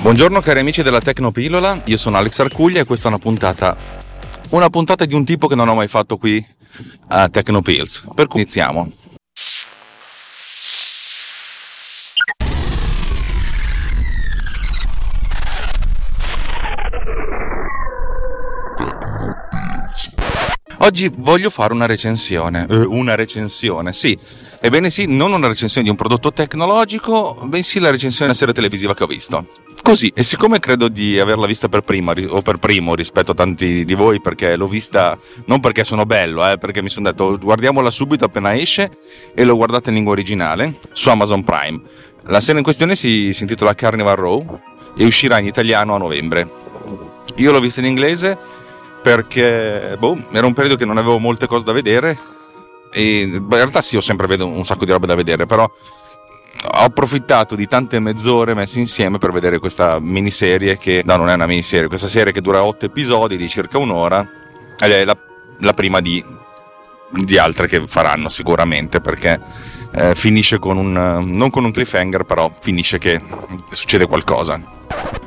Buongiorno cari amici della Tecnopillola, io sono Alex Arcuglia e questa è una puntata una puntata di un tipo che non ho mai fatto qui a Tecnopills. Per cui iniziamo. Oggi voglio fare una recensione. Eh, una recensione, sì. Ebbene sì, non una recensione di un prodotto tecnologico, bensì la recensione di una serie televisiva che ho visto. Così, e siccome credo di averla vista per prima o per primo rispetto a tanti di voi, perché l'ho vista non perché sono bello, eh, perché mi sono detto guardiamola subito appena esce e l'ho guardata in lingua originale su Amazon Prime. La serie in questione si, si intitola Carnival Row e uscirà in italiano a novembre. Io l'ho vista in inglese perché boh, era un periodo che non avevo molte cose da vedere e in realtà sì ho sempre vedo un sacco di roba da vedere però ho approfittato di tante mezz'ore messe insieme per vedere questa miniserie che no non è una miniserie questa serie che dura otto episodi di circa un'ora ed è la, la prima di, di, altre che faranno sicuramente perché eh, finisce con un non con un cliffhanger però finisce che succede qualcosa.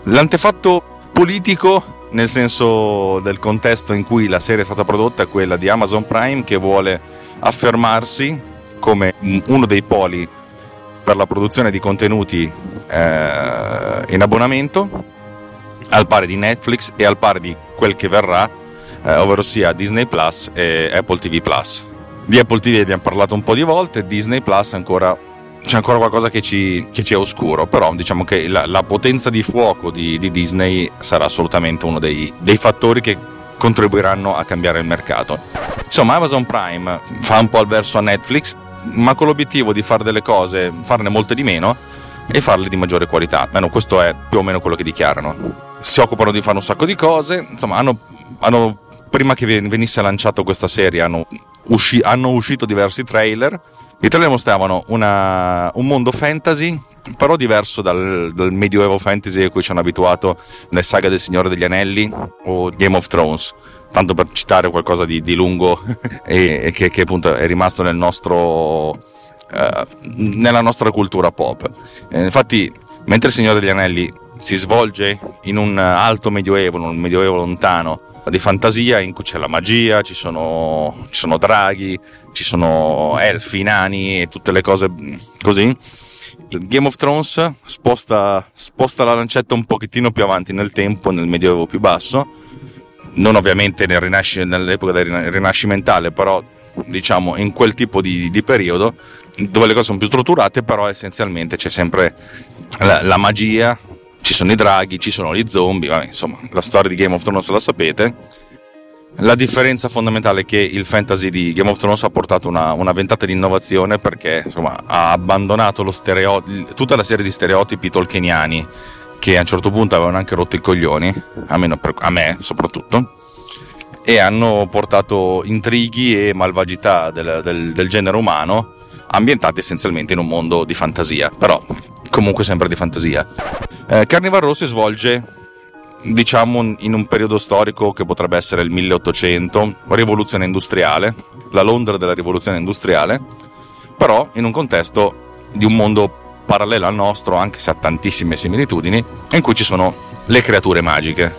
L'antefatto politico nel senso del contesto in cui la serie è stata prodotta è quella di Amazon Prime che vuole affermarsi come uno dei poli per la produzione di contenuti eh, in abbonamento al pari di Netflix e al pari di quel che verrà eh, ovvero sia Disney Plus e Apple TV Plus. Di Apple TV abbiamo parlato un po' di volte Disney Plus ancora c'è ancora qualcosa che ci, che ci, è oscuro, però diciamo che la, la potenza di fuoco di, di, Disney sarà assolutamente uno dei, dei, fattori che contribuiranno a cambiare il mercato. Insomma, Amazon Prime fa un po' il verso a Netflix, ma con l'obiettivo di fare delle cose, farne molte di meno e farle di maggiore qualità. Almeno questo è più o meno quello che dichiarano. Si occupano di fare un sacco di cose, insomma, hanno, hanno prima che venisse lanciato questa serie hanno, usci, hanno uscito diversi trailer i trailer mostravano una, un mondo fantasy, però diverso dal, dal, medioevo fantasy a cui ci hanno abituato nel saga del Signore degli Anelli o Game of Thrones, tanto per citare qualcosa di, di lungo e, e che, che, appunto è rimasto nel nostro, uh, nella nostra cultura pop. Eh, infatti, mentre il Signore degli Anelli si svolge in un alto medioevo, in un medioevo lontano, di fantasia in cui c'è la magia, ci sono, ci sono draghi, ci sono elfi, nani e tutte le cose così. Game of Thrones sposta, sposta la lancetta un pochettino più avanti nel tempo, nel medioevo più basso, non ovviamente nel rinasc- nell'epoca del rinascimentale, però diciamo in quel tipo di, di, periodo dove le cose sono più strutturate, però essenzialmente c'è sempre la, la magia, ci sono i draghi, ci sono gli zombie, vabbè, insomma, la storia di Game of Thrones la sapete. La differenza fondamentale è che il fantasy di Game of Thrones ha portato una, una ventata di innovazione perché insomma, ha abbandonato stereo, tutta la serie di stereotipi tolkieniani che a un certo punto avevano anche rotto i coglioni, almeno per, a me soprattutto, e hanno portato intrighi e malvagità del, del, del genere umano ambientati essenzialmente in un mondo di fantasia, però comunque sempre di fantasia. Eh, Carnival Row si svolge diciamo in un periodo storico che potrebbe essere il 1800, rivoluzione industriale, la Londra della rivoluzione industriale, però in un contesto di un mondo parallelo al nostro, anche se ha tantissime similitudini, in cui ci sono le creature magiche.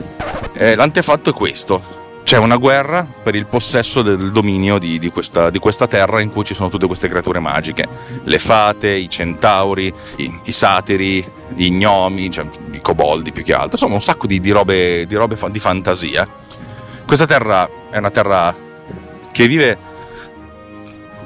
Eh, l'antefatto è questo, c'è una guerra per il possesso del dominio di, di, questa, di, questa, terra in cui ci sono tutte queste creature magiche, le fate, i centauri, i, i satiri, gli gnomi, cioè i coboldi più che altro, insomma un sacco di, di robe, robe di fantasia. Questa terra è una terra che vive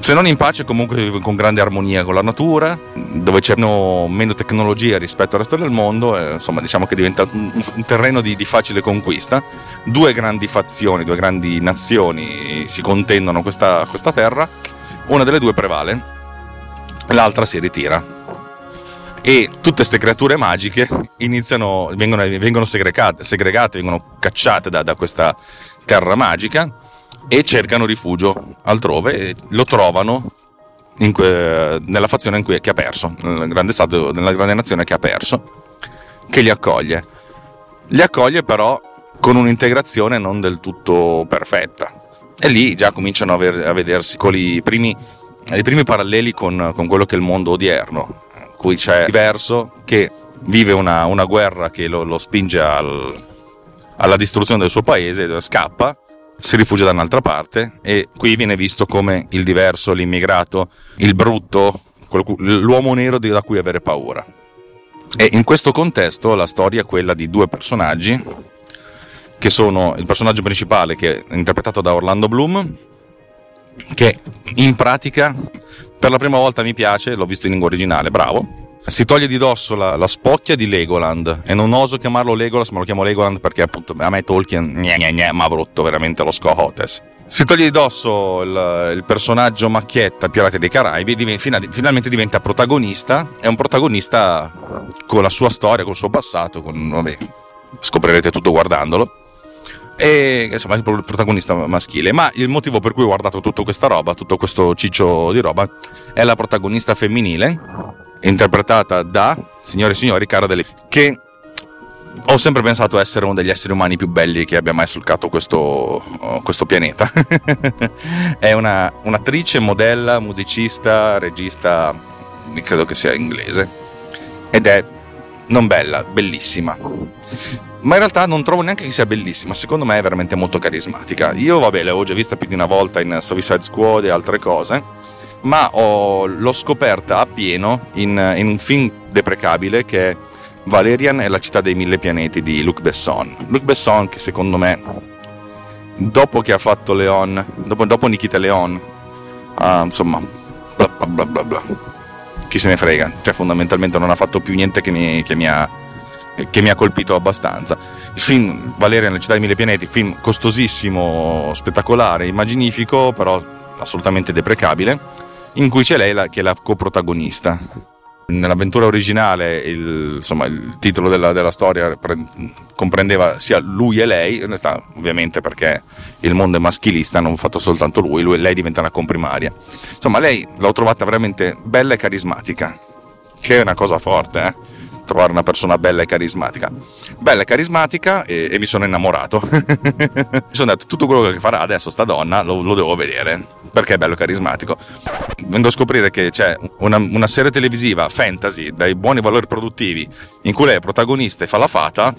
se non in pace comunque con grande armonia con la natura, dove c'è meno tecnologia rispetto al resto del mondo, eh, insomma diciamo che diventa un terreno di, di, facile conquista. Due grandi fazioni, due grandi nazioni si contendono questa, questa terra, una delle due prevale l'altra si ritira. E tutte queste creature magiche iniziano, vengono, vengono segregate, segregate, vengono cacciate da, da questa terra magica e cercano rifugio altrove e lo trovano que, nella fazione in cui, che ha perso, nel grande stato, nella grande nazione che ha perso, che li accoglie. Li accoglie però con un'integrazione non del tutto perfetta. E lì già cominciano a, ver- a vedersi i primi, i primi paralleli con, con, quello che è il mondo odierno, in cui c'è diverso che vive una, una guerra che lo, lo spinge al, alla distruzione del suo paese, scappa, si rifugia da un'altra parte e qui viene visto come il diverso, l'immigrato, il brutto, l'uomo nero da cui avere paura. E in questo contesto la storia è quella di due personaggi che sono il personaggio principale che è interpretato da Orlando Bloom, che in pratica per la prima volta mi piace, l'ho visto in lingua originale, bravo. Si toglie di dosso la, la spocchia di Legoland e non oso chiamarlo Legolas, ma lo chiamo Legoland perché appunto a me Tolkien gne, gne, gne, mi ha brutto veramente lo Scohotes. Si toglie di dosso il, il personaggio macchietta Pirati dei Caraibi, div- finalmente diventa protagonista, è un protagonista con la sua storia, con il suo passato, con, vabbè, scoprirete tutto guardandolo e insomma il protagonista maschile ma il motivo per cui ho guardato tutta questa roba tutto questo ciccio di roba è la protagonista femminile interpretata da signore e signori Cara Dele che ho sempre pensato essere uno degli esseri umani più belli che abbia mai solcato questo, questo pianeta è una, un'attrice, modella, musicista, regista credo che sia inglese ed è non bella, bellissima ma in realtà non trovo neanche che sia bellissima, secondo me è veramente molto carismatica. Io, vabbè, l'avevo già vista più di una volta in Suicide Squad e altre cose, ma ho, l'ho scoperta appieno in, in un film deprecabile che è Valerian e la città dei mille pianeti di Luc Besson. Luc Besson che secondo me, dopo che ha fatto Leon, dopo, dopo Nikita Leon, uh, insomma, bla bla bla bla bla, chi se ne frega, cioè fondamentalmente non ha fatto più niente che mi, che mi ha che mi ha colpito abbastanza. Il film Valeria nella città dei mille pianeti, film costosissimo, spettacolare, immaginifico, però assolutamente deprecabile, in cui c'è lei la, che è la coprotagonista. Nell'avventura originale il, insomma, il titolo della, della storia pre- comprendeva sia lui e lei, in realtà ovviamente perché il mondo è maschilista, non fatto soltanto lui, lui e lei diventa una comprimaria. Insomma, lei l'ho trovata veramente bella e carismatica, che è una cosa forte, eh? trovare una persona bella e carismatica. Bella e carismatica e, e mi sono innamorato. mi sono detto tutto quello che farà adesso sta donna lo, lo, devo vedere perché è bello carismatico. Vengo a scoprire che c'è una, una, serie televisiva fantasy dai buoni valori produttivi in cui lei è protagonista e fa la fata,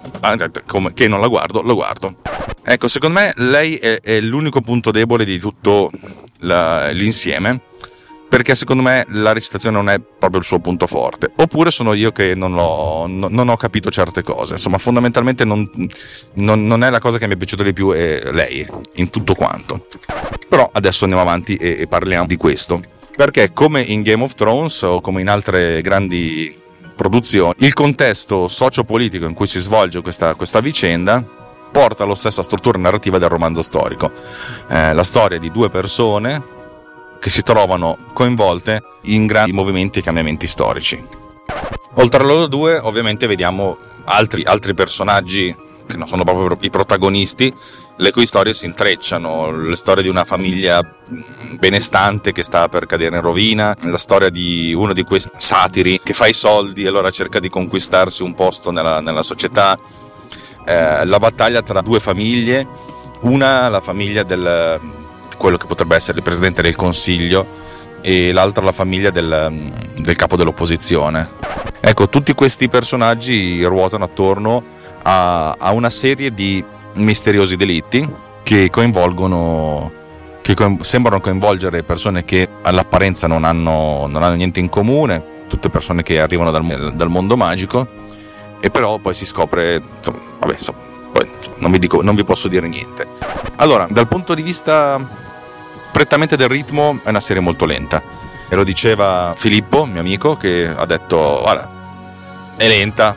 che non la guardo, lo guardo. Ecco, secondo me lei è, è l'unico punto debole di tutto la, l'insieme perché secondo me la recitazione non è proprio il suo punto forte. Oppure sono io che non, ho, non ho capito certe cose. Insomma, fondamentalmente non, non, non, è la cosa che mi è piaciuta di più è lei, in tutto quanto. Però adesso andiamo avanti e, e parliamo di questo. Perché come in Game of Thrones o come in altre grandi produzioni, il contesto socio-politico in cui si svolge questa, questa vicenda porta alla stessa struttura narrativa del romanzo storico. Eh, la storia di due persone che si trovano coinvolte in grandi movimenti e cambiamenti storici. Oltre a loro due, ovviamente vediamo altri, altri personaggi che non sono proprio i protagonisti, le cui storie si intrecciano, le storie di una famiglia benestante che sta per cadere in rovina, la storia di uno di questi satiri che fa i soldi e allora cerca di conquistarsi un posto nella, nella società, eh, la battaglia tra due famiglie, una la famiglia del, quello che potrebbe essere il presidente del consiglio e l'altra la famiglia del, del capo dell'opposizione. Ecco, tutti questi personaggi ruotano attorno a, a una serie di misteriosi delitti che coinvolgono che sembrano coinvolgere persone che all'apparenza non hanno, non hanno, niente in comune, tutte persone che arrivano dal, dal mondo magico, e però poi si scopre, vabbè, poi, non, vi dico, non vi posso dire niente. Allora, dal punto di vista prettamente del ritmo è una serie molto lenta. E lo diceva Filippo, mio amico, che ha detto, guarda, è lenta,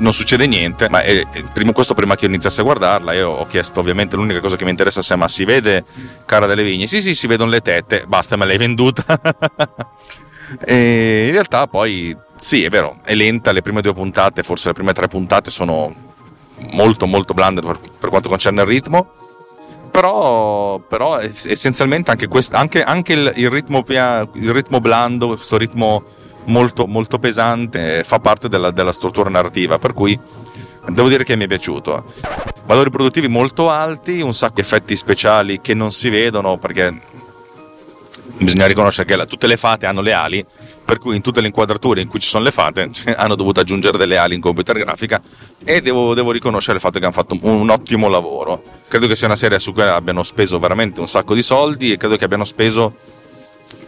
non succede niente, ma è, prima, questo prima che io iniziassi a guardarla, io ho chiesto ovviamente l'unica cosa che mi interessa se ma si vede cara delle vigne, sì sì si vedono le tette, basta me l'hai venduta. e in realtà poi sì, è vero, è lenta, le prime due puntate, forse le prime tre puntate sono molto molto blande per, per quanto concerne il ritmo, però, però essenzialmente anche, questo, anche, anche il, il, ritmo, il ritmo blando, questo ritmo molto, molto pesante fa parte della, della struttura narrativa, per cui devo dire che mi è piaciuto. Valori produttivi molto alti, un sacco di effetti speciali che non si vedono perché bisogna riconoscere che tutte le fate hanno le ali, per cui in tutte le inquadrature in cui ci sono le fate hanno dovuto aggiungere delle ali in computer grafica e devo, devo riconoscere il fatto che hanno fatto un, un, ottimo lavoro. Credo che sia una serie su cui abbiano speso veramente un sacco di soldi e credo che abbiano speso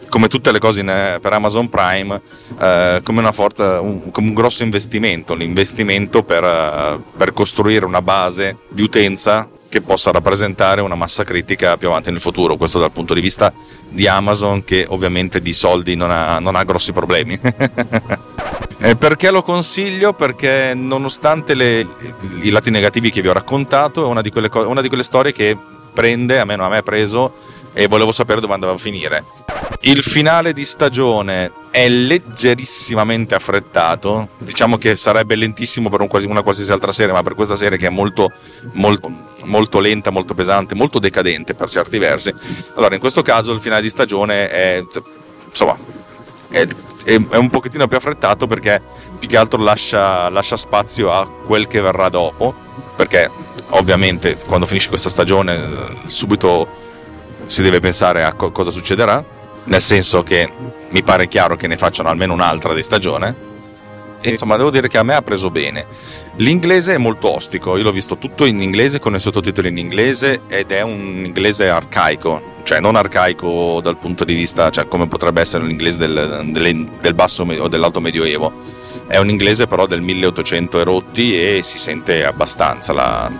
come tutte le cose in, eh, per Amazon Prime, eh, come, forte, un, come, un, grosso investimento, l'investimento per, uh, per costruire una base di utenza che possa rappresentare una massa critica più avanti nel futuro. Questo dal punto di vista di Amazon, che ovviamente di soldi non ha, non ha grossi problemi. perché lo consiglio? Perché nonostante le, i lati negativi che vi ho raccontato, è una di quelle, una di quelle storie che prende, almeno a me ha preso, e volevo sapere dove andava a finire. Il finale di stagione è leggerissimamente affrettato, diciamo che sarebbe lentissimo per un, una qualsiasi altra serie, ma per questa serie che è molto, molto, molto lenta, molto pesante, molto decadente per certi versi. Allora, in questo caso il finale di stagione è, insomma, è, è un pochettino più affrettato perché più che altro lascia, lascia spazio a quel che verrà dopo, perché ovviamente quando finisce questa stagione subito si deve pensare a co- cosa succederà, nel senso che mi pare chiaro che ne facciano almeno un'altra di stagione. E insomma, devo dire che a me ha preso bene. L'inglese è molto ostico, io l'ho visto tutto in inglese con i sottotitoli in inglese ed è un inglese arcaico, cioè non arcaico dal punto di vista, cioè come potrebbe essere l'inglese del, del, del basso o dell'alto medioevo. È un inglese però del 1800 erotti e si sente abbastanza la...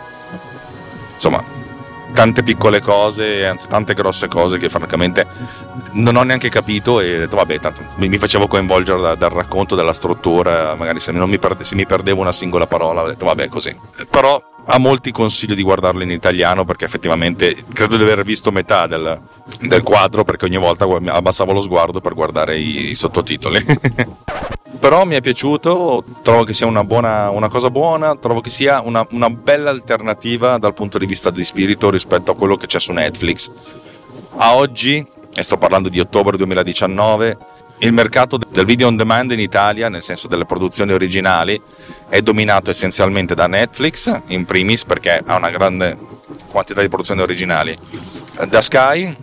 insomma, tante piccole cose, anzi tante grosse cose che francamente non ho neanche capito e ho detto vabbè, tanto mi, facevo coinvolgere da, dal racconto, dalla struttura, magari se, mi, perde, se mi perdevo una singola parola ho detto vabbè così. Però a molti consiglio di guardarlo in italiano perché effettivamente credo di aver visto metà del, del quadro perché ogni volta abbassavo lo sguardo per guardare i, i sottotitoli. però mi è piaciuto, trovo che sia una, buona, una cosa buona, trovo che sia una, una, bella alternativa dal punto di vista di spirito rispetto a quello che c'è su Netflix. A oggi, e sto parlando di ottobre 2019, il mercato del video on demand in Italia, nel senso delle produzioni originali, è dominato essenzialmente da Netflix, in primis perché ha una grande quantità di produzioni originali, da Sky,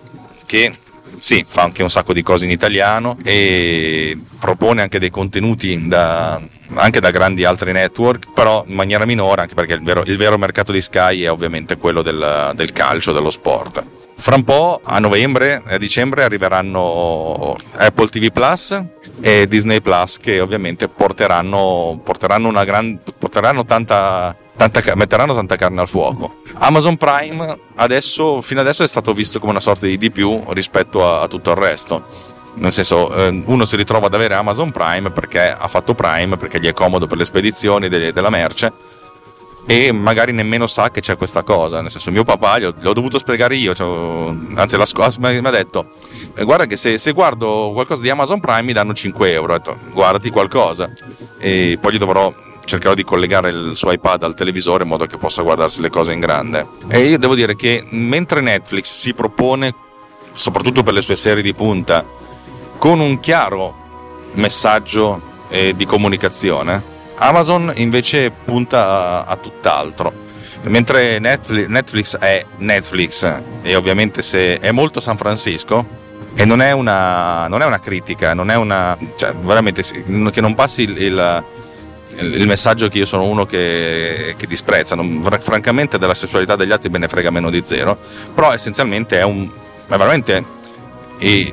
che sì, fa anche un sacco di cose in italiano e propone anche dei contenuti da, anche da grandi altri network, però in maniera minore, anche perché il vero, il vero mercato di Sky è ovviamente quello del, del calcio, dello sport. Fra un po', a novembre e a dicembre, arriveranno Apple TV Plus e Disney Plus che ovviamente porteranno, porteranno, gran, porteranno tanta tanta, metteranno tanta carne al fuoco. Amazon Prime adesso, fino adesso è stato visto come una sorta di di più rispetto a, a tutto il resto. Nel senso, eh, uno si ritrova ad avere Amazon Prime perché ha fatto Prime, perché gli è comodo per le spedizioni de- della merce e magari nemmeno sa che c'è questa cosa. Nel senso, mio papà l'ho dovuto spiegare io, cioè, anzi, la scuola mi ha detto: eh, Guarda, che se, se, guardo qualcosa di Amazon Prime mi danno 5 euro. Ho detto, guardati qualcosa, e poi gli dovrò cercherò di collegare il suo iPad al televisore in modo che possa guardarsi le cose in grande. E io devo dire che mentre Netflix si propone, soprattutto per le sue serie di punta, con un chiaro messaggio eh, di comunicazione, Amazon invece punta a, a tutt'altro. Mentre Netflix, Netflix, è Netflix e ovviamente se è molto San Francisco e non è una, non è una critica, non è una, cioè, veramente che non passi il, il il messaggio che io sono uno che, che disprezza, non, francamente della sessualità degli altri me ne frega meno di zero, però essenzialmente è, un, è veramente è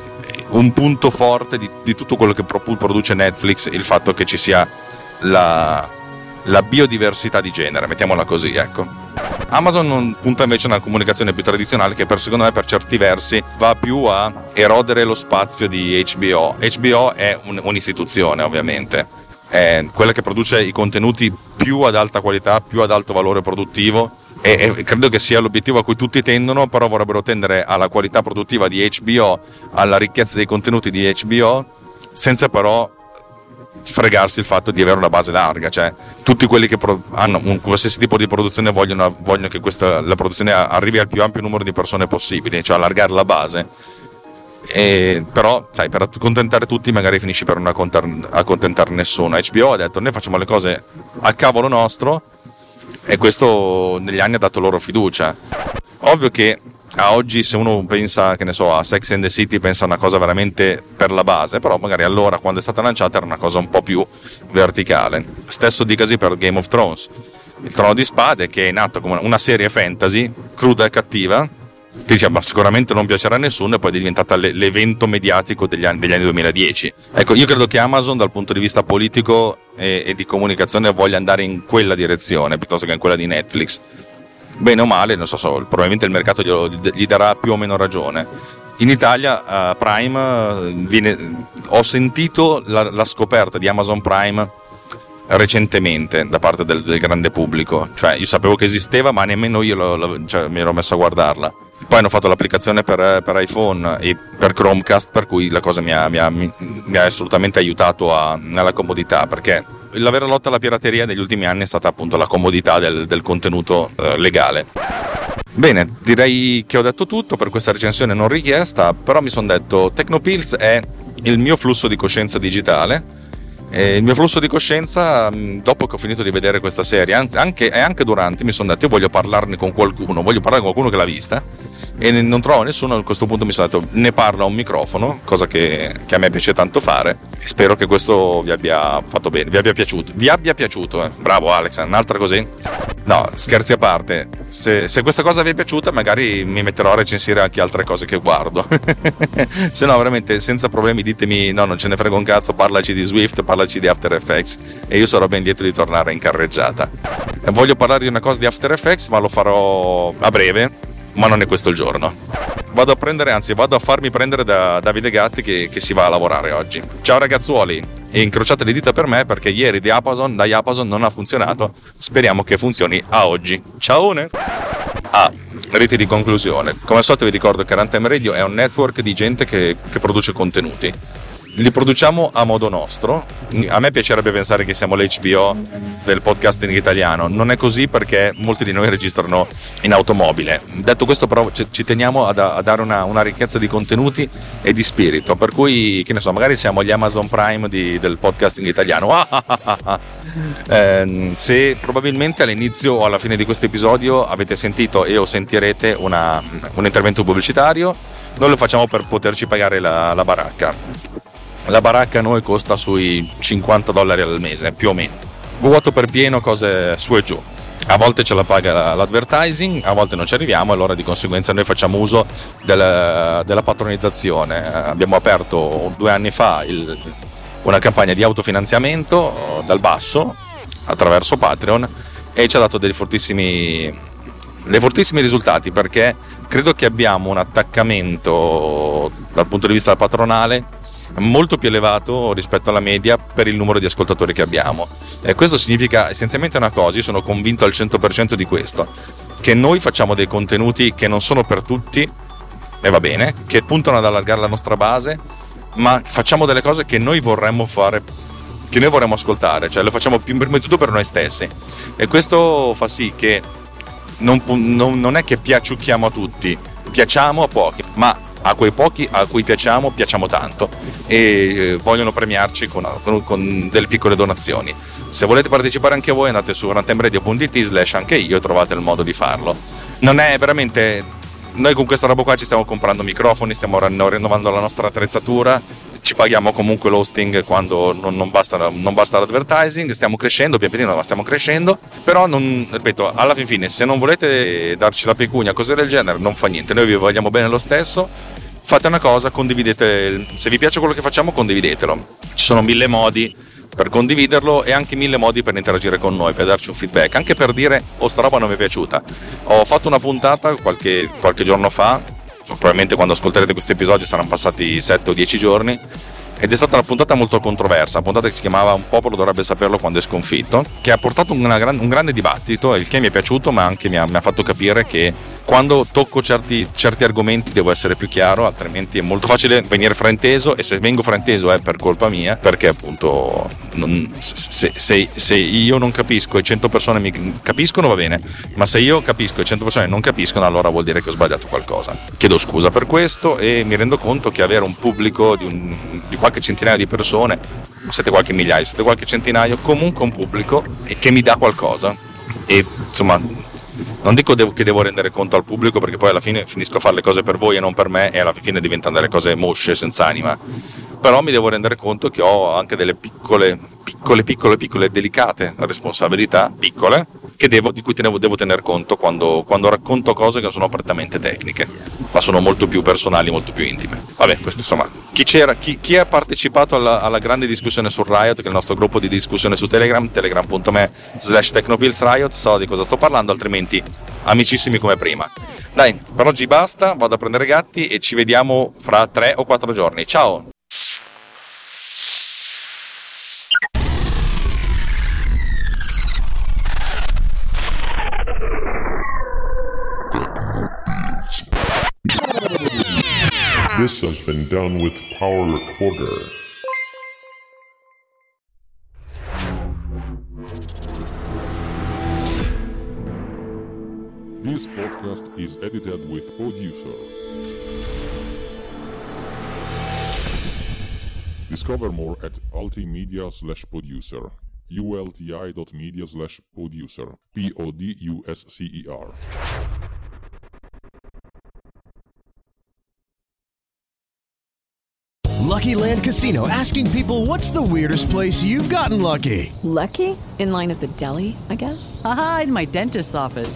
un punto forte di, di, tutto quello che produce Netflix, il fatto che ci sia la, la biodiversità di genere, mettiamola così, ecco. Amazon punta invece a una comunicazione più tradizionale che per secondo me per certi versi va più a erodere lo spazio di HBO. HBO è un, un'istituzione ovviamente, è quella che produce i contenuti più ad alta qualità, più ad alto valore produttivo e, e, credo che sia l'obiettivo a cui tutti tendono, però vorrebbero tendere alla qualità produttiva di HBO, alla ricchezza dei contenuti di HBO senza però fregarsi il fatto di avere una base larga, cioè tutti quelli che pro- hanno un qualsiasi tipo di produzione vogliono, vogliono che questa, la produzione arrivi al più ampio numero di persone possibili, cioè allargare la base. E, però, sai, per accontentare tutti, magari finisci per non accontentare nessuno. HBO ha detto: Noi facciamo le cose a cavolo nostro, e questo negli anni ha dato loro fiducia. Ovvio che a oggi se uno pensa, che ne so, a Sex and the City pensa a una cosa veramente per la base, però magari allora quando è stata lanciata era una cosa un po' più verticale. Stesso dicasi per Game of Thrones. Il Trono di Spade che è nato come una serie fantasy, cruda e cattiva, che dice ma sicuramente non piacerà a nessuno e poi è diventata l'evento mediatico degli anni, degli anni 2010. Ecco, io credo che Amazon dal punto di vista politico e, e di comunicazione voglia andare in quella direzione piuttosto che in quella di Netflix bene o male, non so, so probabilmente il mercato gli, gli darà più o meno ragione. In Italia uh, Prime viene, ho sentito la, la, scoperta di Amazon Prime recentemente da parte del, del, grande pubblico, cioè io sapevo che esisteva ma nemmeno io lo, lo, cioè, mi ero messo a guardarla. Poi hanno fatto l'applicazione per, per, iPhone e per Chromecast, per cui la cosa mi ha, mi ha, mi ha assolutamente aiutato a, nella comodità, perché la vera lotta alla pirateria negli ultimi anni è stata appunto la comodità del, del contenuto eh, legale. Bene, direi che ho detto tutto per questa recensione non richiesta, però mi sono detto Tecnopills è il mio flusso di coscienza digitale e il mio flusso di coscienza, mm, dopo che ho finito di vedere questa serie, anche, e anche durante, mi sono detto: Io voglio parlarne con qualcuno, voglio parlare con qualcuno che l'ha vista. E non trovo nessuno. A questo punto mi sono detto: Ne parlo a un microfono, cosa che, che a me piace tanto fare. Spero che questo vi abbia fatto bene, vi abbia piaciuto. Vi abbia piaciuto, eh. bravo Alex, un'altra così. No, scherzi a parte, se, se, questa cosa vi è piaciuta, magari mi metterò a recensire anche altre cose che guardo. se no, veramente senza problemi, ditemi: No, non ce ne frega un cazzo, parlaci di Swift, parlaci di After Effects e io sarò ben lieto di tornare in carreggiata. Voglio parlare di una cosa di After Effects, ma lo farò a breve, ma non è questo il giorno. Vado a prendere, anzi vado a farmi prendere da Davide Gatti che, che si va a lavorare oggi. Ciao ragazzuoli! E incrociate le dita per me perché ieri di Amazon, da Amazon non ha funzionato. Speriamo che funzioni a oggi. Ciao! Ah, rete di conclusione. Come al solito vi ricordo che Runtime Radio è un network di gente che, che produce contenuti li produciamo a modo nostro. A me piacerebbe pensare che siamo l'HBO del podcasting italiano. Non è così perché molti di noi registrano in automobile. Detto questo, però, ci teniamo a, dare una, una, ricchezza di contenuti e di spirito. Per cui, che ne so, magari siamo gli Amazon Prime di, del podcasting italiano. eh, se probabilmente all'inizio o alla fine di questo episodio avete sentito e o sentirete una, un intervento pubblicitario, noi lo facciamo per poterci pagare la, la baracca la baracca a noi costa sui 50 dollari al mese, più o meno. Vuoto per pieno, cose su e giù. A volte ce la paga l'advertising, a volte non ci arriviamo, allora di conseguenza noi facciamo uso della, della patronizzazione. Abbiamo aperto due anni fa il, una campagna di autofinanziamento dal basso attraverso Patreon e ci ha dato dei fortissimi, dei fortissimi risultati perché credo che abbiamo un attaccamento dal punto di vista patronale molto più elevato rispetto alla media per il numero di ascoltatori che abbiamo. E questo significa essenzialmente una cosa, io sono convinto al 100% di questo, che noi facciamo dei contenuti che non sono per tutti, e va bene, che puntano ad allargare la nostra base, ma facciamo delle cose che noi vorremmo fare che noi vorremmo ascoltare, cioè lo facciamo prima di tutto per noi stessi e questo fa sì che non, non, non è che piaciucchiamo a tutti, piacciamo a pochi, ma a quei pochi a cui piacciamo, piacciamo tanto e eh, vogliono premiarci con, con, con, delle piccole donazioni. Se volete partecipare anche voi andate su rantemradio.it slash anche io e trovate il modo di farlo. Non è veramente... Noi con questa roba qua ci stiamo comprando microfoni, stiamo rinnovando la nostra attrezzatura, ci paghiamo comunque l'hosting quando non, non, basta, non, basta, l'advertising, stiamo crescendo, pian pianino ma stiamo crescendo, però non, ripeto, alla fin fine se non volete darci la pecunia, cose del genere, non fa niente, noi vi vogliamo bene lo stesso, fate una cosa, condividete, se vi piace quello che facciamo condividetelo, ci sono mille modi per condividerlo e anche mille modi per interagire con noi, per darci un feedback, anche per dire oh sta roba non mi è piaciuta. Ho fatto una puntata qualche, qualche giorno fa probabilmente quando ascolterete questo episodio saranno passati 7 o 10 giorni, ed è stata una puntata molto controversa, una puntata che si chiamava Un popolo dovrebbe saperlo quando è sconfitto, che ha portato gran, un grande dibattito, il che mi è piaciuto ma anche mi ha, mi ha fatto capire che quando tocco certi, certi, argomenti devo essere più chiaro, altrimenti è molto facile venire frainteso e se vengo frainteso è per colpa mia, perché appunto non, se, se, se, io non capisco e 100 persone mi capiscono va bene, ma se io capisco e 100 persone non capiscono allora vuol dire che ho sbagliato qualcosa. Chiedo scusa per questo e mi rendo conto che avere un pubblico di, un, di qualche centinaio di persone, siete qualche migliaio, siete qualche centinaio, comunque un pubblico che mi dà qualcosa e insomma non dico che devo rendere conto al pubblico perché poi alla fine finisco a fare le cose per voi e non per me e alla fine diventano delle cose mosce senza anima. Però mi devo rendere conto che ho anche delle piccole piccole piccole piccole delicate responsabilità piccole devo, di cui tenevo, devo tener conto quando, quando, racconto cose che sono prettamente tecniche ma sono molto più personali molto più intime. Vabbè questo insomma chi, chi, chi ha partecipato alla, alla, grande discussione su Riot che è il nostro gruppo di discussione su Telegram telegram.me slash technopillsriot sa di cosa sto parlando altrimenti amicissimi come prima. Dai, per oggi basta, vado a prendere gatti e ci vediamo fra 3 o 4 giorni. Ciao! This has been done with Power Recorder. This podcast is edited with Producer. Discover more at ultimedia slash producer. ulti.media slash producer. P-O-D-U-S-C-E-R. Lucky Land Casino asking people what's the weirdest place you've gotten lucky? Lucky? In line at the deli, I guess? Aha, in my dentist's office.